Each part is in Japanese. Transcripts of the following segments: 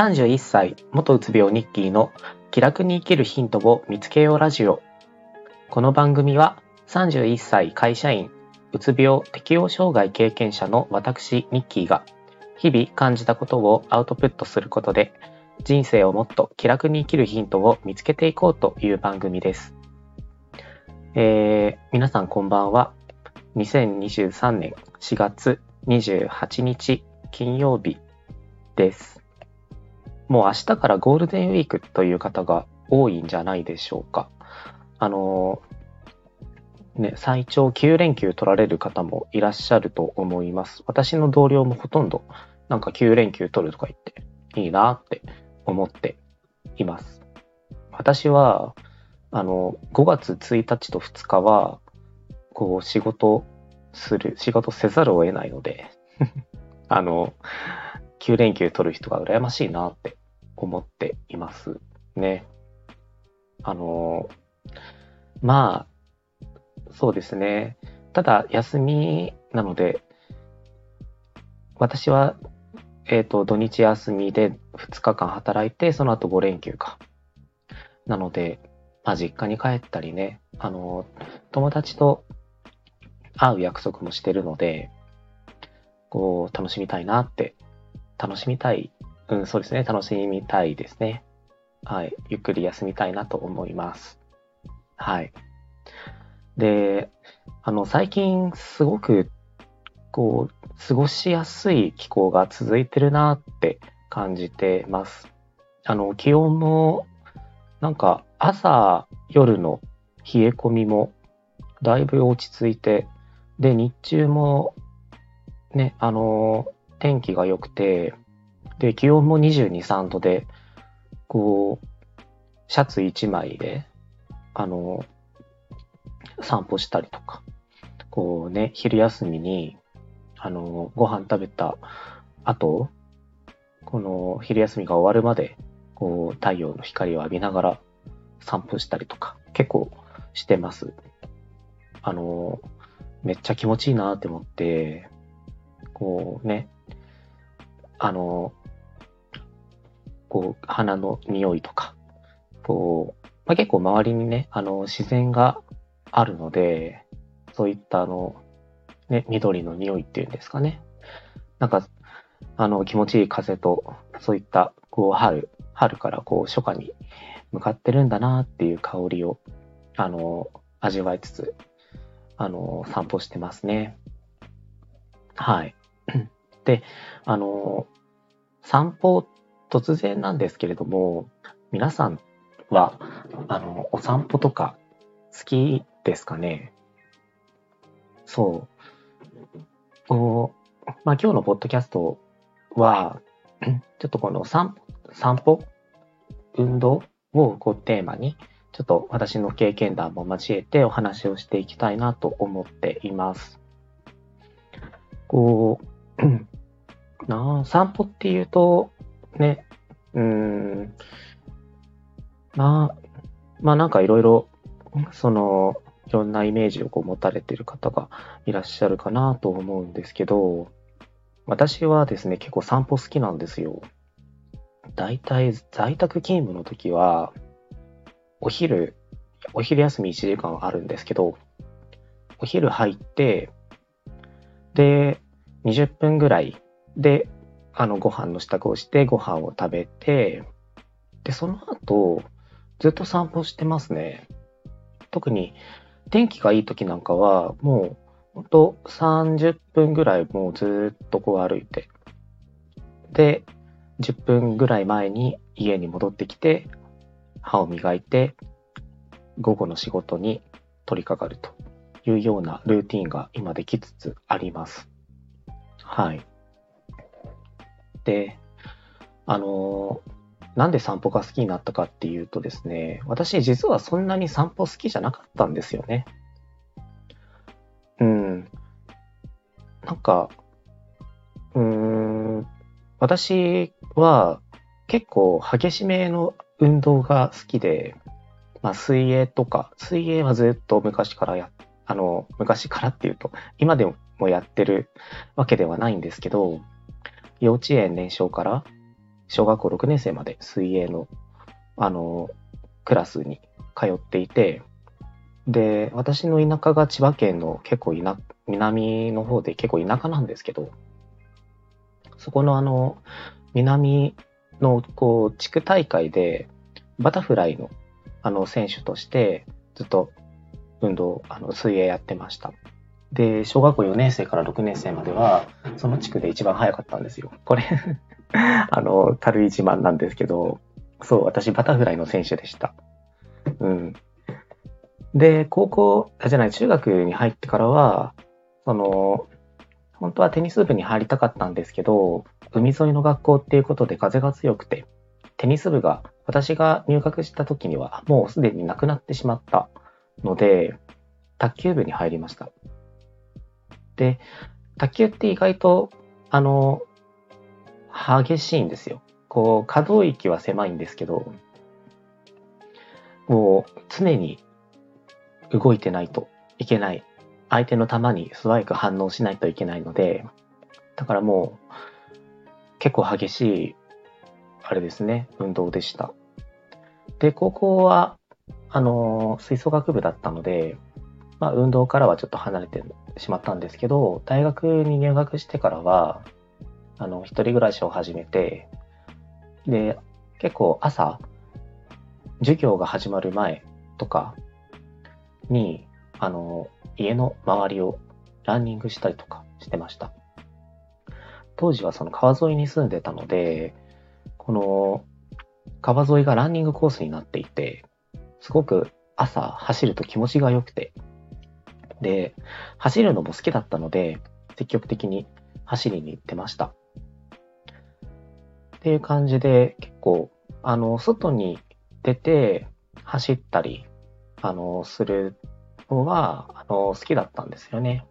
31歳元うつ病日記の気楽に生きるヒントを見つけようラジオこの番組は31歳会社員うつ病適応障害経験者の私ニッキーが日々感じたことをアウトプットすることで人生をもっと気楽に生きるヒントを見つけていこうという番組です。えー、皆さんこんばんは。2023年4月28日金曜日です。もう明日からゴールデンウィークという方が多いんじゃないでしょうか。あのね、最長9連休取られる方もいらっしゃると思います。私の同僚もほとんどなんか9連休取るとか言っていいなって思っています。私は、あの、5月1日と2日は、こう仕事する、仕事せざるを得ないので あの、9連休取る人が羨ましいなって思っていますね。あの、まあ、そうですね。ただ、休みなので、私は、えっ、ー、と、土日休みで2日間働いて、その後5連休か。なので、まあ、実家に帰ったりね、あの、友達と会う約束もしてるので、こう、楽しみたいなって、楽しみたい、うん、そうですね、楽しみたいですね。はい、ゆっくり休みたいなと思います。はい。で、あの、最近すごく、こう、過ごしやすい気候が続いてるなって感じてます。あの、気温も、なんか朝、夜の冷え込みもだいぶ落ち着いて、で、日中もね、あの、天気が良くて、で、気温も22、3度で、こう、シャツ1枚で、あの、散歩したりとか、こうね、昼休みに、あの、ご飯食べた後、この昼休みが終わるまで、こう、太陽の光を浴びながら散歩したりとか、結構してます。あの、めっちゃ気持ちいいなって思って、こうね、あの、こう、花の匂いとか、こう、まあ、結構周りにね、あの、自然があるので、そういったあの、ね、緑の匂いっていうんですかね。なんか、あの、気持ちいい風と、そういった、こう、春、春からこう、初夏に向かってるんだなっていう香りを、あの、味わいつつ、あの、散歩してますね。はい。で、あの、散歩、突然なんですけれども、皆さんは、あの、お散歩とか好きですかね？そう。こう、まあ、今日のポッドキャストは、ちょっとこの散散歩？運動をこうテーマに、ちょっと私の経験談も交えてお話をしていきたいなと思っています。こう、なあ、散歩っていうと、ね、うん、まあ、まあなんかいろいろ、その、いろんなイメージをこう持たれてる方がいらっしゃるかなと思うんですけど、私はですね、結構散歩好きなんですよ。大体在宅勤務の時は、お昼、お昼休み1時間あるんですけど、お昼入って、で、20分ぐらいで、あの、ご飯の支度をして、ご飯を食べて、で、その後、ずっと散歩してますね。特に、天気がいい時なんかは、もう、ほんと30分ぐらいもうずっとこう歩いて、で、10分ぐらい前に家に戻ってきて、歯を磨いて、午後の仕事に取り掛かるというようなルーティンが今できつつあります。はい。で、あのなんで散歩が好きになったかっていうとですね、私実はそんなに散歩好きじゃなかったんですよね。うん。なんか、うん、私は結構激しめの運動が好きで、まあ、水泳とか、水泳はずっと昔からや、あの、昔からっていうと、今でもやってるわけではないんですけど、幼稚園年少から小学校6年生まで水泳の、あの、クラスに通っていて、で、私の田舎が千葉県の結構田、南の方で結構田舎なんですけど、そこのあの、南のこう地区大会でバタフライのあの選手としてずっと運動、あの水泳やってました。で、小学校4年生から6年生までは、その地区で一番早かったんですよ。これ あの、軽い自慢なんですけど、そう、私バタフライの選手でした。うん。で、高校、じゃない、中学に入ってからは、その、本当はテニス部に入りたかったんですけど、海沿いの学校っていうことで風が強くて、テニス部が私が入学した時にはもうすでになくなってしまったので、卓球部に入りました。で、卓球って意外と、あの、激しいんですよ。こう、可動域は狭いんですけど、もう常に動いてないといけない。相手の球に素早く反応しないといけないので、だからもう結構激しい、あれですね、運動でした。で、高校は、あの、吹奏楽部だったので、まあ、運動からはちょっと離れてしまったんですけど、大学に入学してからは、あの、一人暮らしを始めて、で、結構朝、授業が始まる前とかに、あの、家の周りをランニングしたりとかしてました。当時はその川沿いに住んでたので、この川沿いがランニングコースになっていて、すごく朝走ると気持ちが良くて、で、走るのも好きだったので、積極的に走りに行ってました。っていう感じで、結構、あの、外に出て走ったり、あの、するのは、あの、好きだったんですよね。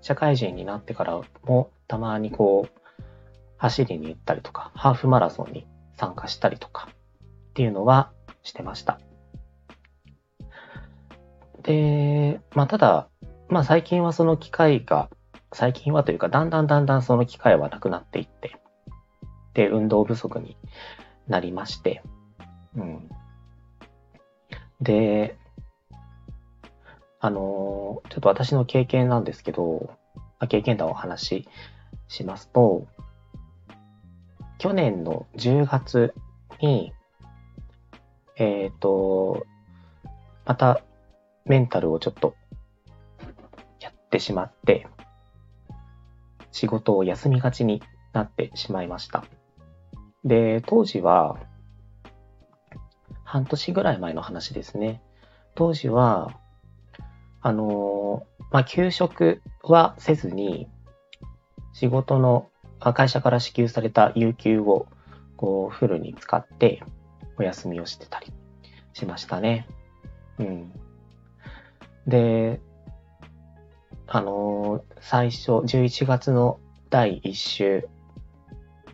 社会人になってからもたまにこう、走りに行ったりとか、ハーフマラソンに参加したりとかっていうのはしてました。で、まあただ、まあ最近はその機会が、最近はというか、だんだんだんだんその機会はなくなっていって、で、運動不足になりまして、うん。で、あの、ちょっと私の経験なんですけど、経験談をお話ししますと、去年の10月に、えっ、ー、と、またメンタルをちょっとやってしまって、仕事を休みがちになってしまいました。で、当時は、半年ぐらい前の話ですね。当時は、あのまあ、休職はせずに、仕事の、会社から支給された有給を、こう、フルに使って、お休みをしてたりしましたね。うん。で、あの最初、11月の第1週、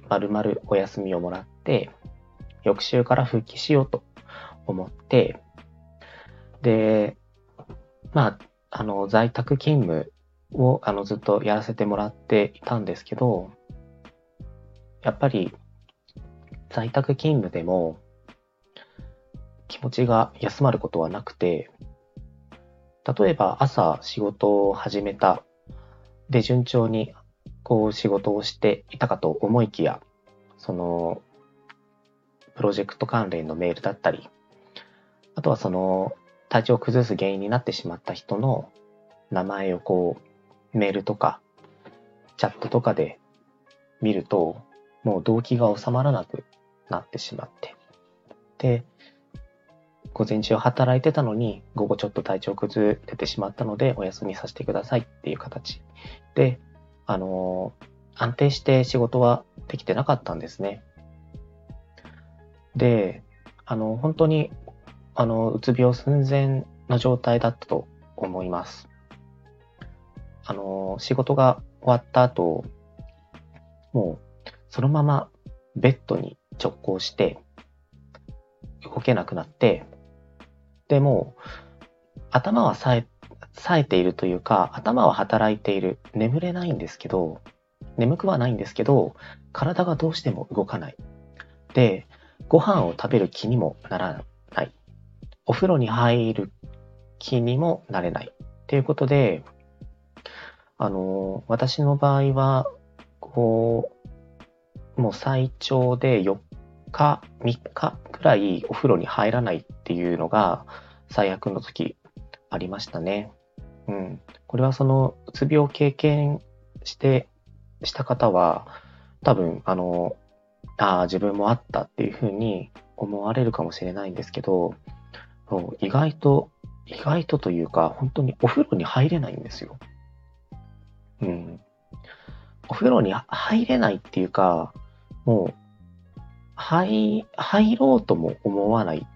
まるまるお休みをもらって、翌週から復帰しようと思って、で、まあ、あの、在宅勤務を、あの、ずっとやらせてもらっていたんですけど、やっぱり、在宅勤務でも、気持ちが休まることはなくて、例えば朝仕事を始めた、で、順調に、こう、仕事をしていたかと思いきや、その、プロジェクト関連のメールだったり、あとはその、体調を崩す原因になってしまった人の名前をこう、メールとか、チャットとかで見ると、もう動機が収まらなくなってしまって。で、午前中働いてたのに、午後ちょっと体調崩れてしまったので、お休みさせてくださいっていう形で、あの安定して仕事はできてなかったんですね。で、あの、本当にあの、うつ病寸前の状態だったと思います。あの、仕事が終わった後、もう、そのままベッドに直行して、動けなくなって、で、も頭は冴え、冴えているというか、頭は働いている。眠れないんですけど、眠くはないんですけど、体がどうしても動かない。で、ご飯を食べる気にもならない。お風呂に入る気にもなれない。っていうことで、あの、私の場合は、こう、もう最長で4日、3日くらいお風呂に入らないっていうのが最悪の時ありましたね。うん。これはその、うつ病を経験して、した方は、多分、あの、ああ、自分もあったっていうふうに思われるかもしれないんですけど、意外と、意外とというか、本当にお風呂に入れないんですよ。うん。お風呂に入れないっていうか、もう、入、入ろうとも思わない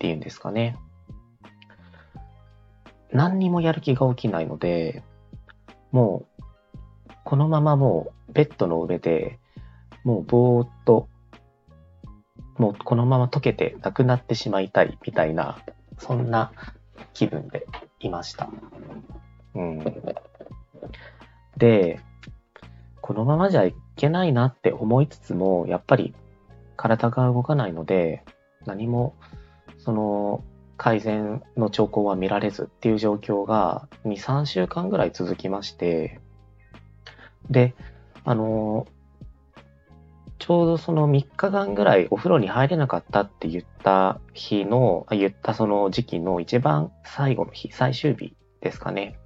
っていうんですかね。何にもやる気が起きないので、もう、このままもうベッドの上で、もうぼーっと、もうこのまま溶けてなくなってしまいたいみたいな、そんな気分でいました。うん。で、このままじゃいけないなって思いつつも、やっぱり体が動かないので、何も、その、改善の兆候は見られずっていう状況が2、3週間ぐらい続きまして、で、あの、ちょうどその3日間ぐらいお風呂に入れなかったって言った日の、言ったその時期の一番最後の日、最終日ですかね。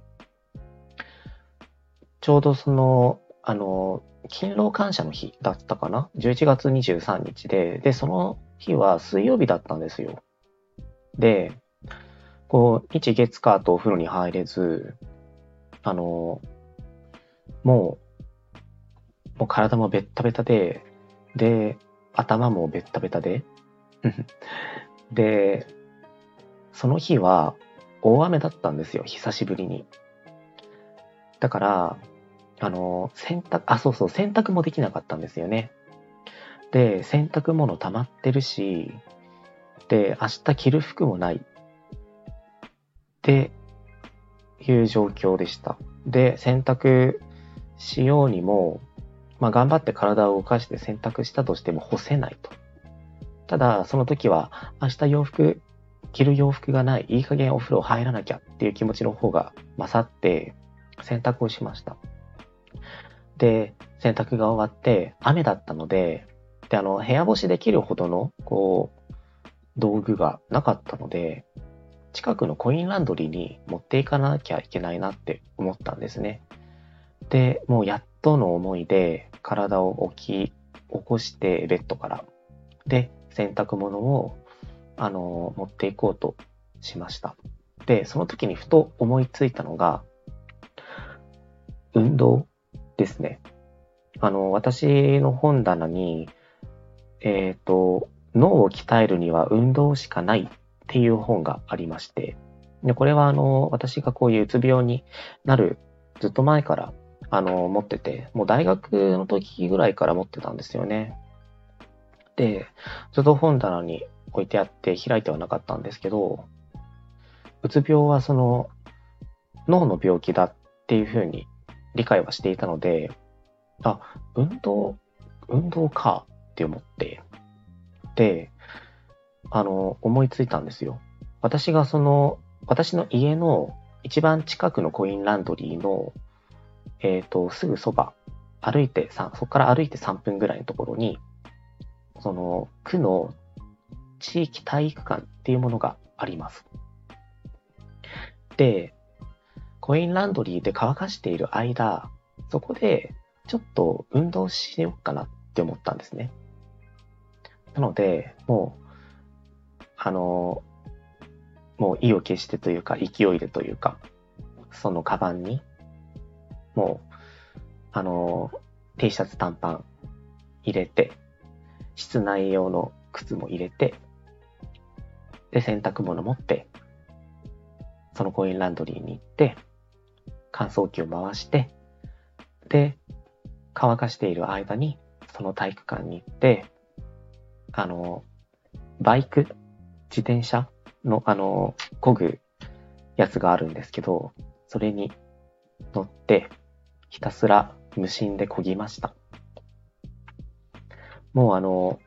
ちょうどその、あの、勤労感謝の日だったかな ?11 月23日で、で、その日は水曜日だったんですよ。で、こう、日月火とお風呂に入れず、あの、もう、もう体もベッタベタで、で、頭もベッタベタで、で、その日は大雨だったんですよ、久しぶりに。だから、あの、洗濯、あ、そうそう、洗濯もできなかったんですよね。で、洗濯物溜まってるし、明日着る服もない。っていう状況でした。で、洗濯しようにも、まあ、頑張って体を動かして洗濯したとしても干せないと。ただ、その時は、明日洋服、着る洋服がない、いい加減お風呂入らなきゃっていう気持ちの方が勝って、洗濯をしました。で、洗濯が終わって、雨だったので、で、あの、部屋干しできるほどの、こう、道具がなかったので、近くのコインランドリーに持っていかなきゃいけないなって思ったんですね。で、もうやっとの思いで体を起き、起こしてベッドから。で、洗濯物を、あの、持っていこうとしました。で、その時にふと思いついたのが、運動ですね。あの、私の本棚に、えっ、ー、と、脳を鍛えるには運動しかないっていう本がありまして、でこれはあの、私がこういううつ病になるずっと前からあの、持ってて、もう大学の時ぐらいから持ってたんですよね。で、ずっと本棚に置いてあって開いてはなかったんですけど、うつ病はその脳の病気だっていうふうに理解はしていたので、あ、運動、運動かって思って、あの、思いついたんですよ。私がその、私の家の一番近くのコインランドリーの、えっ、ー、と、すぐそば、歩いて、そこから歩いて3分ぐらいのところに、その、区の地域体育館っていうものがあります。で、コインランドリーで乾かしている間、そこでちょっと運動しようかなって思ったんですね。なので、もう、あの、もう意を決してというか、勢いでというか、そのカバンに、もう、あの、T シャツ短パン入れて、室内用の靴も入れて、で、洗濯物持って、そのコインランドリーに行って、乾燥機を回して、で、乾かしている間に、その体育館に行って、あの、バイク、自転車の、あの、漕ぐやつがあるんですけど、それに乗って、ひたすら無心で漕ぎました。もうあの、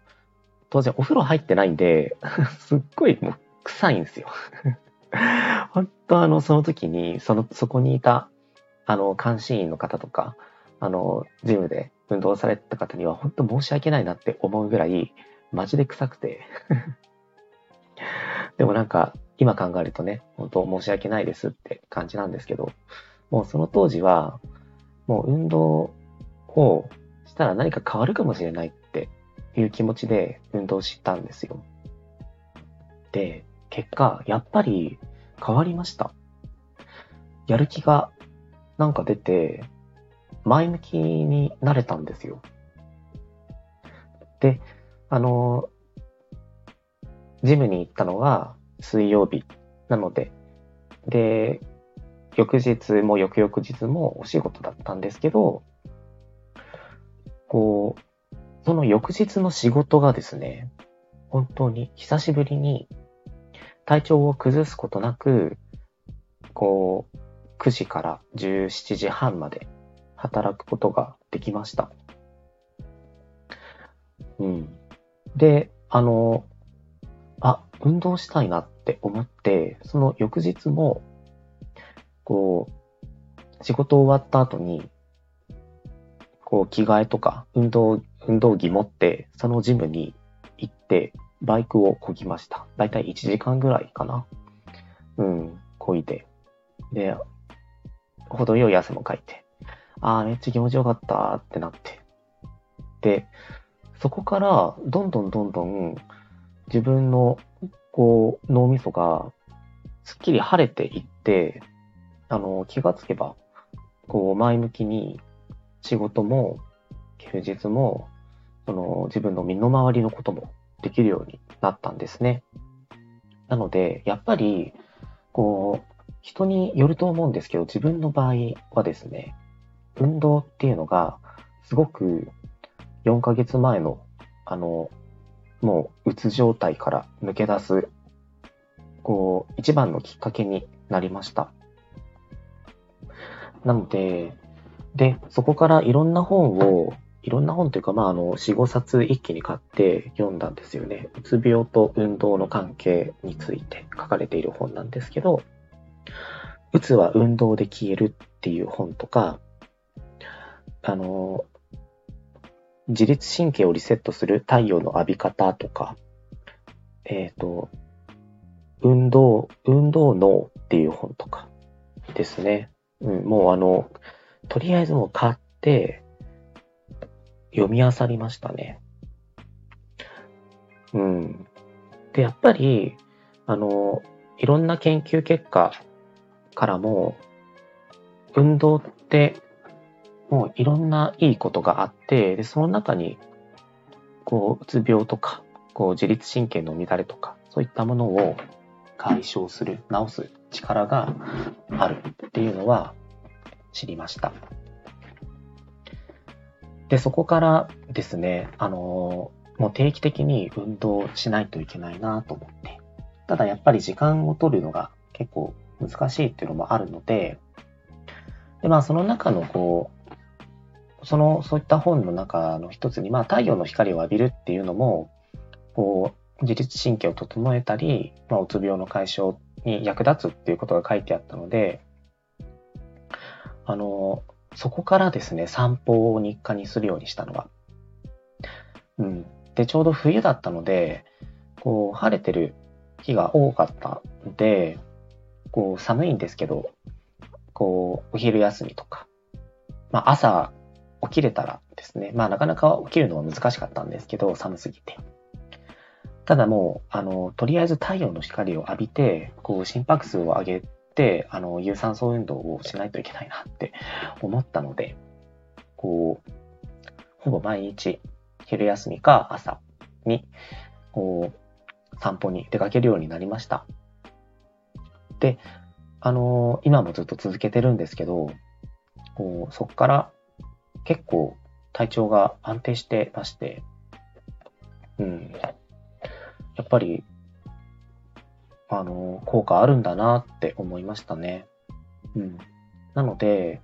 当然お風呂入ってないんで、すっごいもう臭いんですよ。本当あの、その時に、その、そこにいた、あの、監視員の方とか、あの、ジムで運動されてた方には、本当申し訳ないなって思うぐらい、マジで臭くて。でもなんか、今考えるとね、本当申し訳ないですって感じなんですけど、もうその当時は、もう運動をしたら何か変わるかもしれないっていう気持ちで運動したんですよ。で、結果、やっぱり変わりました。やる気がなんか出て、前向きになれたんですよ。で、あの、ジムに行ったのが水曜日なので、で、翌日も翌々日もお仕事だったんですけど、こう、その翌日の仕事がですね、本当に久しぶりに体調を崩すことなく、こう、9時から17時半まで働くことができました。うん。で、あの、あ、運動したいなって思って、その翌日も、こう、仕事終わった後に、こう、着替えとか、運動、運動着持って、そのジムに行って、バイクを漕ぎました。だいたい1時間ぐらいかな。うん、漕いで。で、程よい汗もかいて。ああ、めっちゃ気持ちよかったってなって。で、そこから、どんどんどんどん、自分の、こう、脳みそが、すっきり晴れていって、あの、気がつけば、こう、前向きに、仕事も、休日も、その、自分の身の回りのこともできるようになったんですね。なので、やっぱり、こう、人によると思うんですけど、自分の場合はですね、運動っていうのが、すごく4ヶ月前の、あの、もう、うつ状態から抜け出す、こう、一番のきっかけになりました。なので、で、そこからいろんな本をいろんな本というか、まあ、あの、4、5冊一気に買って読んだんですよね。うつ病と運動の関係について書かれている本なんですけど、うつは運動で消えるっていう本とか、あの、自律神経をリセットする太陽の浴び方とか、えっ、ー、と、運動、運動脳っていう本とかですね。うん、もうあの、とりあえずもう買って、読み漁りましたね。うん。で、やっぱり、あの、いろんな研究結果からも、運動って、もういろんないいことがあって、で、その中に、こう、うつ病とか、こう、自律神経の乱れとか、そういったものを解消する、治す力があるっていうのは知りました。で、そこからですね、あの、もう定期的に運動しないといけないなと思って。ただやっぱり時間を取るのが結構難しいっていうのもあるので、で、まあその中のこう、その、そういった本の中の一つに、まあ太陽の光を浴びるっていうのも、こう、自律神経を整えたり、まあうつ病の解消に役立つっていうことが書いてあったので、あの、そこからですね、散歩を日課にするようにしたのは。うん。で、ちょうど冬だったので、こう、晴れてる日が多かったので、こう、寒いんですけど、こう、お昼休みとか、まあ、朝起きれたらですね、まあ、なかなか起きるのは難しかったんですけど、寒すぎて。ただもう、あの、とりあえず太陽の光を浴びて、こう、心拍数を上げて、あの、有酸素運動をしないといけないなって思ったので、こう、ほぼ毎日、昼休みか朝に、こう、散歩に出かけるようになりました。で、あの今もずっと続けてるんですけど、こうそこから結構体調が安定してまして、うん。やっぱりあの、効果あるんだなって思いましたね。うん。なので、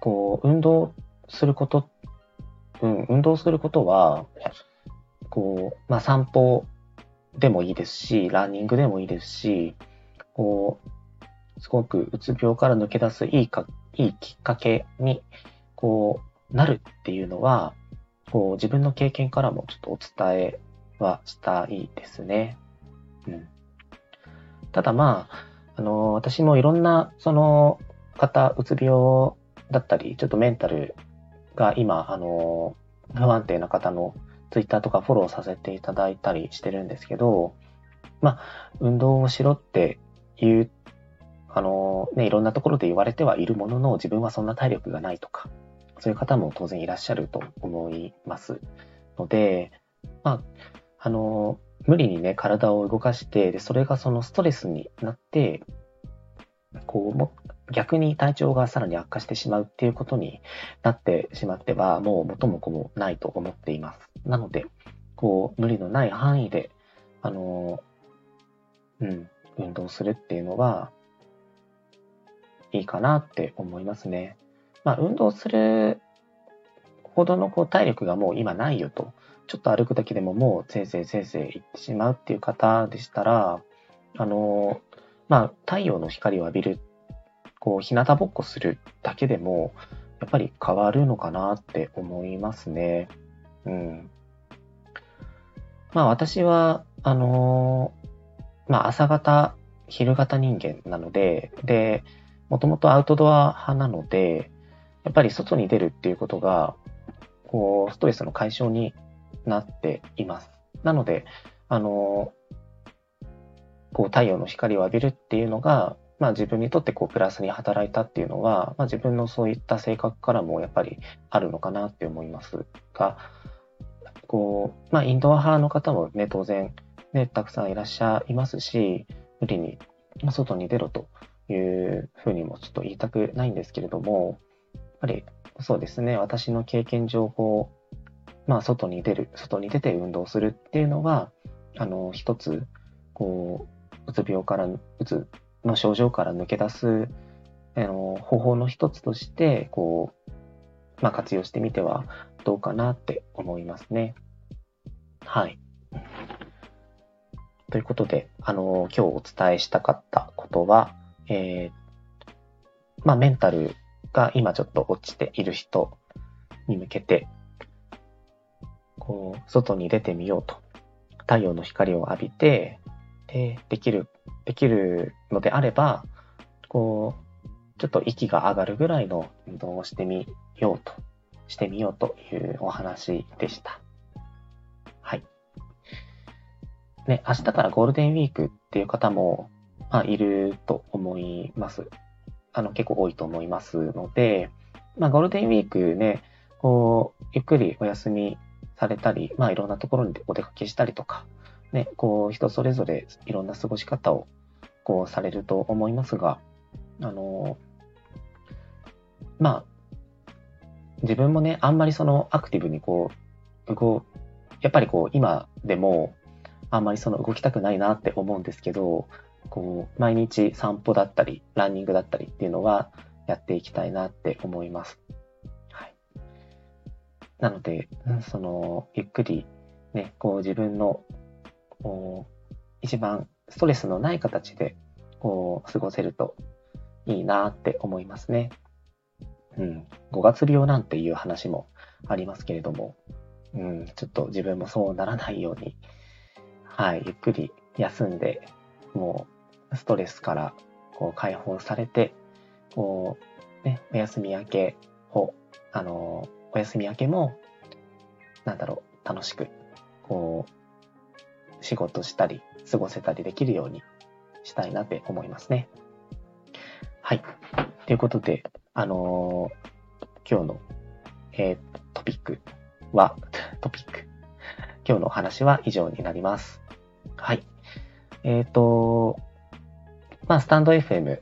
こう、運動すること、うん、運動することは、こう、まあ、散歩でもいいですし、ランニングでもいいですし、こう、すごくうつ病から抜け出すいいか、いいきっかけに、こう、なるっていうのは、こう、自分の経験からもちょっとお伝えはしたいですね。うん。ただまあ、あの、私もいろんな、その方、うつ病だったり、ちょっとメンタルが今、あの、不安定な方のツイッターとかフォローさせていただいたりしてるんですけど、まあ、運動をしろっていう、あの、ね、いろんなところで言われてはいるものの、自分はそんな体力がないとか、そういう方も当然いらっしゃると思いますので、まあ、あの、無理にね、体を動かして、で、それがそのストレスになって、こう、も逆に体調がさらに悪化してしまうっていうことになってしまっては、もう元も子もないと思っています。なので、こう、無理のない範囲で、あの、うん、運動するっていうのは、いいかなって思いますね。まあ、運動するほどのこう体力がもう今ないよと、ちょっと歩くだけでももうせいせいせいせい行ってしまうっていう方でしたら、あの、まあ、太陽の光を浴びるこう、日向ぼっこするだけでも、やっぱり変わるのかなって思いますね。うん。まあ私は、あのー、まあ朝方、昼型人間なので、で、もともとアウトドア派なので、やっぱり外に出るっていうことが、こう、ストレスの解消になっています。なので、あの、こう、太陽の光を浴びるっていうのが、まあ自分にとってこうプラスに働いたっていうのは、まあ自分のそういった性格からもやっぱりあるのかなって思いますが、こう、まあインドア派の方もね、当然ね、たくさんいらっしゃいますし、無理に外に出ろというふうにもちょっと言いたくないんですけれども、やっぱりそうですね、私の経験上、こう、まあ外に出る、外に出て運動するっていうのは、あの、一つ、こう、うつ病から、うつの症状から抜け出すあの方法の一つとして、こう、まあ、活用してみてはどうかなって思いますね。はい。ということで、あの、今日お伝えしたかったことは、えー、まあ、メンタルが今ちょっと落ちている人に向けて、こう、外に出てみようと。太陽の光を浴びて、で、できるできるのであれば、こう、ちょっと息が上がるぐらいの運動をしてみようと、してみようというお話でした。はい。ね、明日からゴールデンウィークっていう方も、まあ、いると思います。あの、結構多いと思いますので、まあ、ゴールデンウィークね、こう、ゆっくりお休みされたり、まあ、いろんなところにお出かけしたりとか、ね、こう、人それぞれいろんな過ごし方をこうされると思いますが、あの、まあ、自分もね、あんまりそのアクティブにこう、動、やっぱりこう、今でも、あんまりその動きたくないなって思うんですけど、こう、毎日散歩だったり、ランニングだったりっていうのはやっていきたいなって思います。はい。なので、その、ゆっくりね、こう自分の、こう、一番ストレスのない形で、こう、過ごせるといいなって思いますね。うん。5月病なんていう話もありますけれども、うん、ちょっと自分もそうならないように、はい、ゆっくり休んで、もう、ストレスからこう解放されて、こう、ね、お休み明けを、あの、お休み明けも、なんだろう、楽しく、こう、仕事したり、過ごせたりできるようにしたいなって思いますね。はい。ということで、あのー、今日の、えー、トピックは、トピック。今日のお話は以上になります。はい。えっ、ー、と、まあ、スタンド FM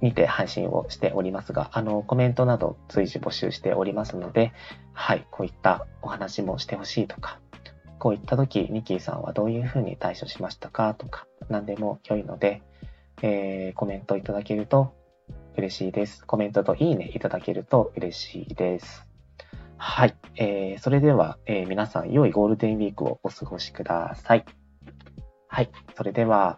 にて配信をしておりますが、あの、コメントなど随時募集しておりますので、はい、こういったお話もしてほしいとか、こういった時、ニキーさんはどういうふうに対処しましたかとか、何でも良いので、えー、コメントいただけると嬉しいです。コメントといいねいただけると嬉しいです。はい。えー、それでは、えー皆さん、良いゴールデンウィークをお過ごしください。はい。それでは、